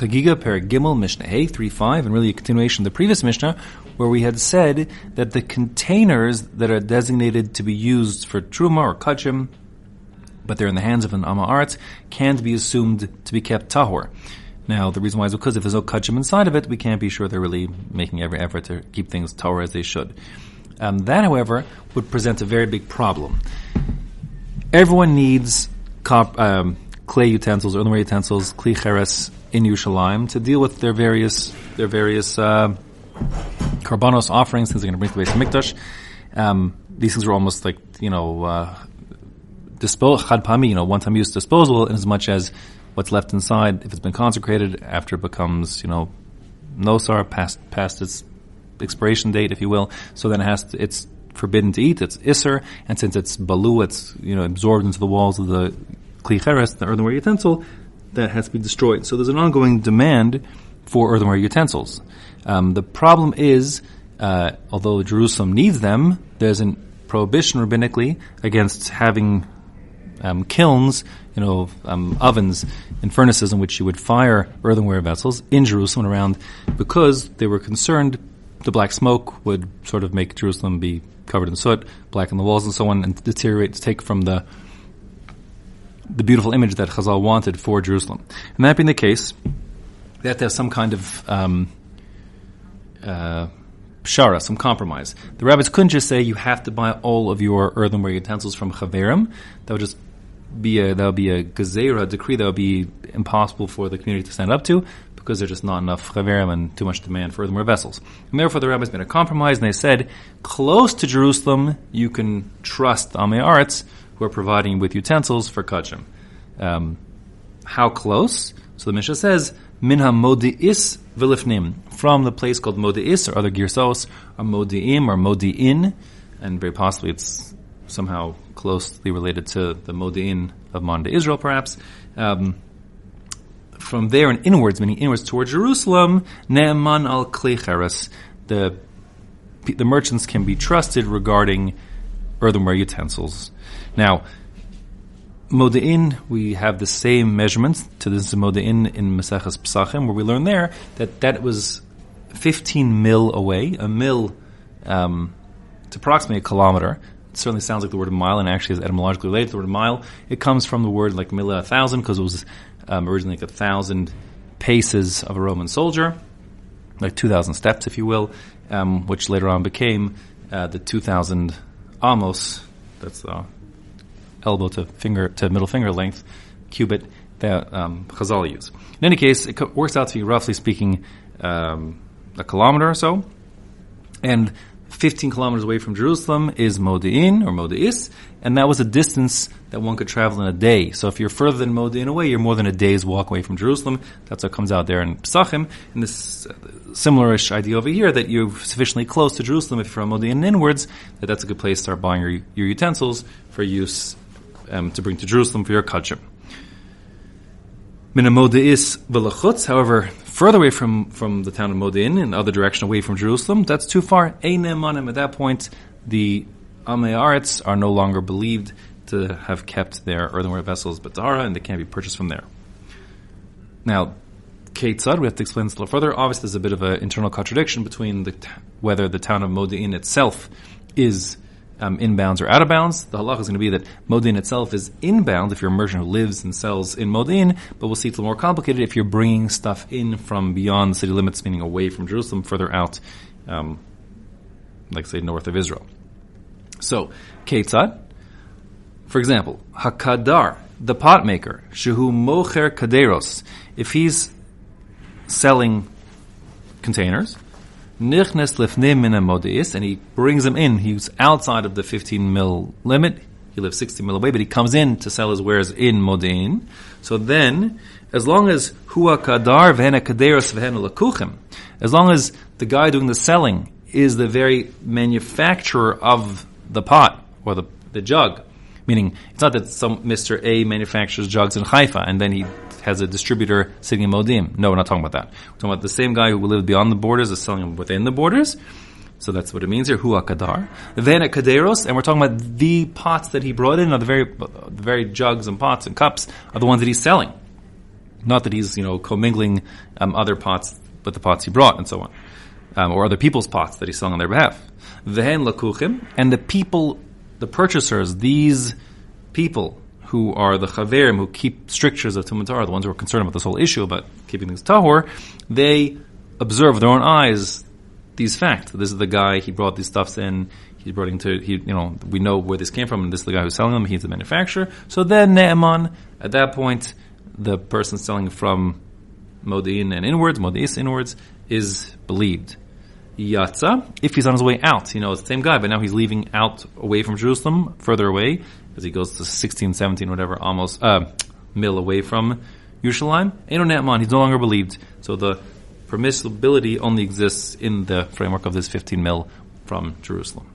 Chagiga Per Gimel Mishnah Hey 3.5, and really a continuation of the previous Mishnah, where we had said that the containers that are designated to be used for Truma or Kachim, but they're in the hands of an Am Ha'aretz, can't be assumed to be kept Tahor. Now, the reason why is because if there's no Kachim inside of it, we can't be sure they're really making every effort to keep things Tahor as they should. Um, that, however, would present a very big problem. Everyone needs cop, um, clay utensils, earthenware utensils, kli cheres in Yerushalayim to deal with their various their various uh, karbanos offerings, things they're going to bring to the Beis HaMikdash. Um, these things were almost like you know uh, disposal chadpami, you know, one time use disposal, in as much as what's left inside, if it's been consecrated after it becomes you know nosar past past its expiration date, if you will, so then it has to, it's forbidden to eat. It's iser, and since it's balu, it's you know absorbed into the walls of the kli the earthenware utensil, that has to be destroyed. So there's an ongoing demand for earthenware utensils. Um, the problem is, uh, although Jerusalem needs them, there's a prohibition rabbinically against having um, kilns, you know, um, ovens and furnaces in which you would fire earthenware vessels in Jerusalem around, because they were concerned the black smoke would sort of make Jerusalem be covered in soot, blacken the walls and so on, and deteriorate, to take from the the beautiful image that Chazal wanted for Jerusalem. And that being the case, they have to have some kind of um, uh, shara, some compromise. The rabbis couldn't just say you have to buy all of your earthenware utensils from Chaverim. That would just be a that would be a gezerah decree that would be impossible for the community to stand up to because there's just not enough chaverim and too much demand for earthenware vessels. And therefore, the rabbis made a compromise and they said, close to Jerusalem, you can trust Amei Ha'aretz who are providing with utensils for kachim. Um, how close? So the Mishnah says, Minha modi'is vilifnim, from the place called modi'is or other girsos, or modi'im or modi'in, and very possibly it's somehow closely related to the modi'in of modern Israel, perhaps. Um, from there and inwards, meaning inwards toward Jerusalem, Ne'eman al Klei Cheres, the the merchants can be trusted regarding earthenware utensils. Now, Moda'in, we have the same measurements to this Moda'in in Maseches Pesachim, where we learn there that that was 15 mil away. A mil, um, it's approximately a kilometer. It certainly sounds like the word mile, and actually is etymologically related to the word mile. It comes from the word like mila, a thousand, because it was um, originally like a thousand paces of a Roman soldier, like 2,000 steps, if you will, um, which later on became uh, the 2,000 amos. That's the elbow to finger to middle finger length cubit that um, Chazal use. In any case, it works out to be roughly speaking um, a kilometer or so, and 15 kilometers away from Jerusalem is Modi'in or Modi'is, and that was a distance that one could travel in a day. So if you're further than Modi'in away, you're more than a day's walk away from Jerusalem. That's what comes out there in Pesachim. And this uh, similarish idea over here that you're sufficiently close to Jerusalem if you're from Modi'in inwards, that that's a good place to start buying your, your utensils for use um, to bring to Jerusalem for your kachim. Minamodi'is v'lachutz, however, further away from, from the town of Modin, in the other direction away from Jerusalem, that's too far. Einemanim, at that point, the Ameyaretz are no longer believed to have kept their earthenware vessels Batara, and they can't be purchased from there. Now, Ketzad, we have to explain this a little further. Obviously, there's a bit of an internal contradiction between the, whether the town of Modin itself is um, inbounds or out of bounds. The halacha is going to be that Modin itself is inbound if you're a merchant who lives and sells in Modin, but we'll see it's a little more complicated if you're bringing stuff in from beyond the city limits, meaning away from Jerusalem, further out, um, like say north of Israel. So, Ketzad, for example, Hakadar, the pot maker, Shehu Mocher Kaderos, if he's selling containers, Nichnes modis, and he brings them in. He's outside of the 15 mil limit. He lives 60 mil away, but he comes in to sell his wares in Modin. So then, as long as hua kadar v'hena kaderos as long as the guy doing the selling is the very manufacturer of the pot or the, the jug, meaning it's not that some Mr. A manufactures jugs in Haifa and then he has a distributor sitting in Modim. No, we're not talking about that. We're talking about the same guy who lived beyond the borders is selling within the borders. So that's what it means here, Hua Kadar. Then at Kaderos, and we're talking about the pots that he brought in, are the very, the very jugs and pots and cups are the ones that he's selling. Not that he's, you know, commingling um, other pots with the pots he brought and so on. Um, or other people's pots that he's selling on their behalf. Vehen lakuchim, and the people, the purchasers, these people who are the chaverim, who keep strictures of Tumah the ones who are concerned about this whole issue about keeping things tahor, they observe with their own eyes these facts. This is the guy, he brought these stuffs in, he brought into, he, you know, we know where this came from, and this is the guy who's selling them, he's the manufacturer. So then Ne'eman, at that point, the person selling from Modi'in and inwards, Modi'is inwards, is believed. Yatza, if he's on his way out, you know, it's the same guy, but now he's leaving out away from Jerusalem, further away, as he goes to 16, 17, whatever, almost, uh, mil away from Yerushalayim. Eno Netman, he's no longer believed. So the permissibility only exists in the framework of this 15 mil from Jerusalem.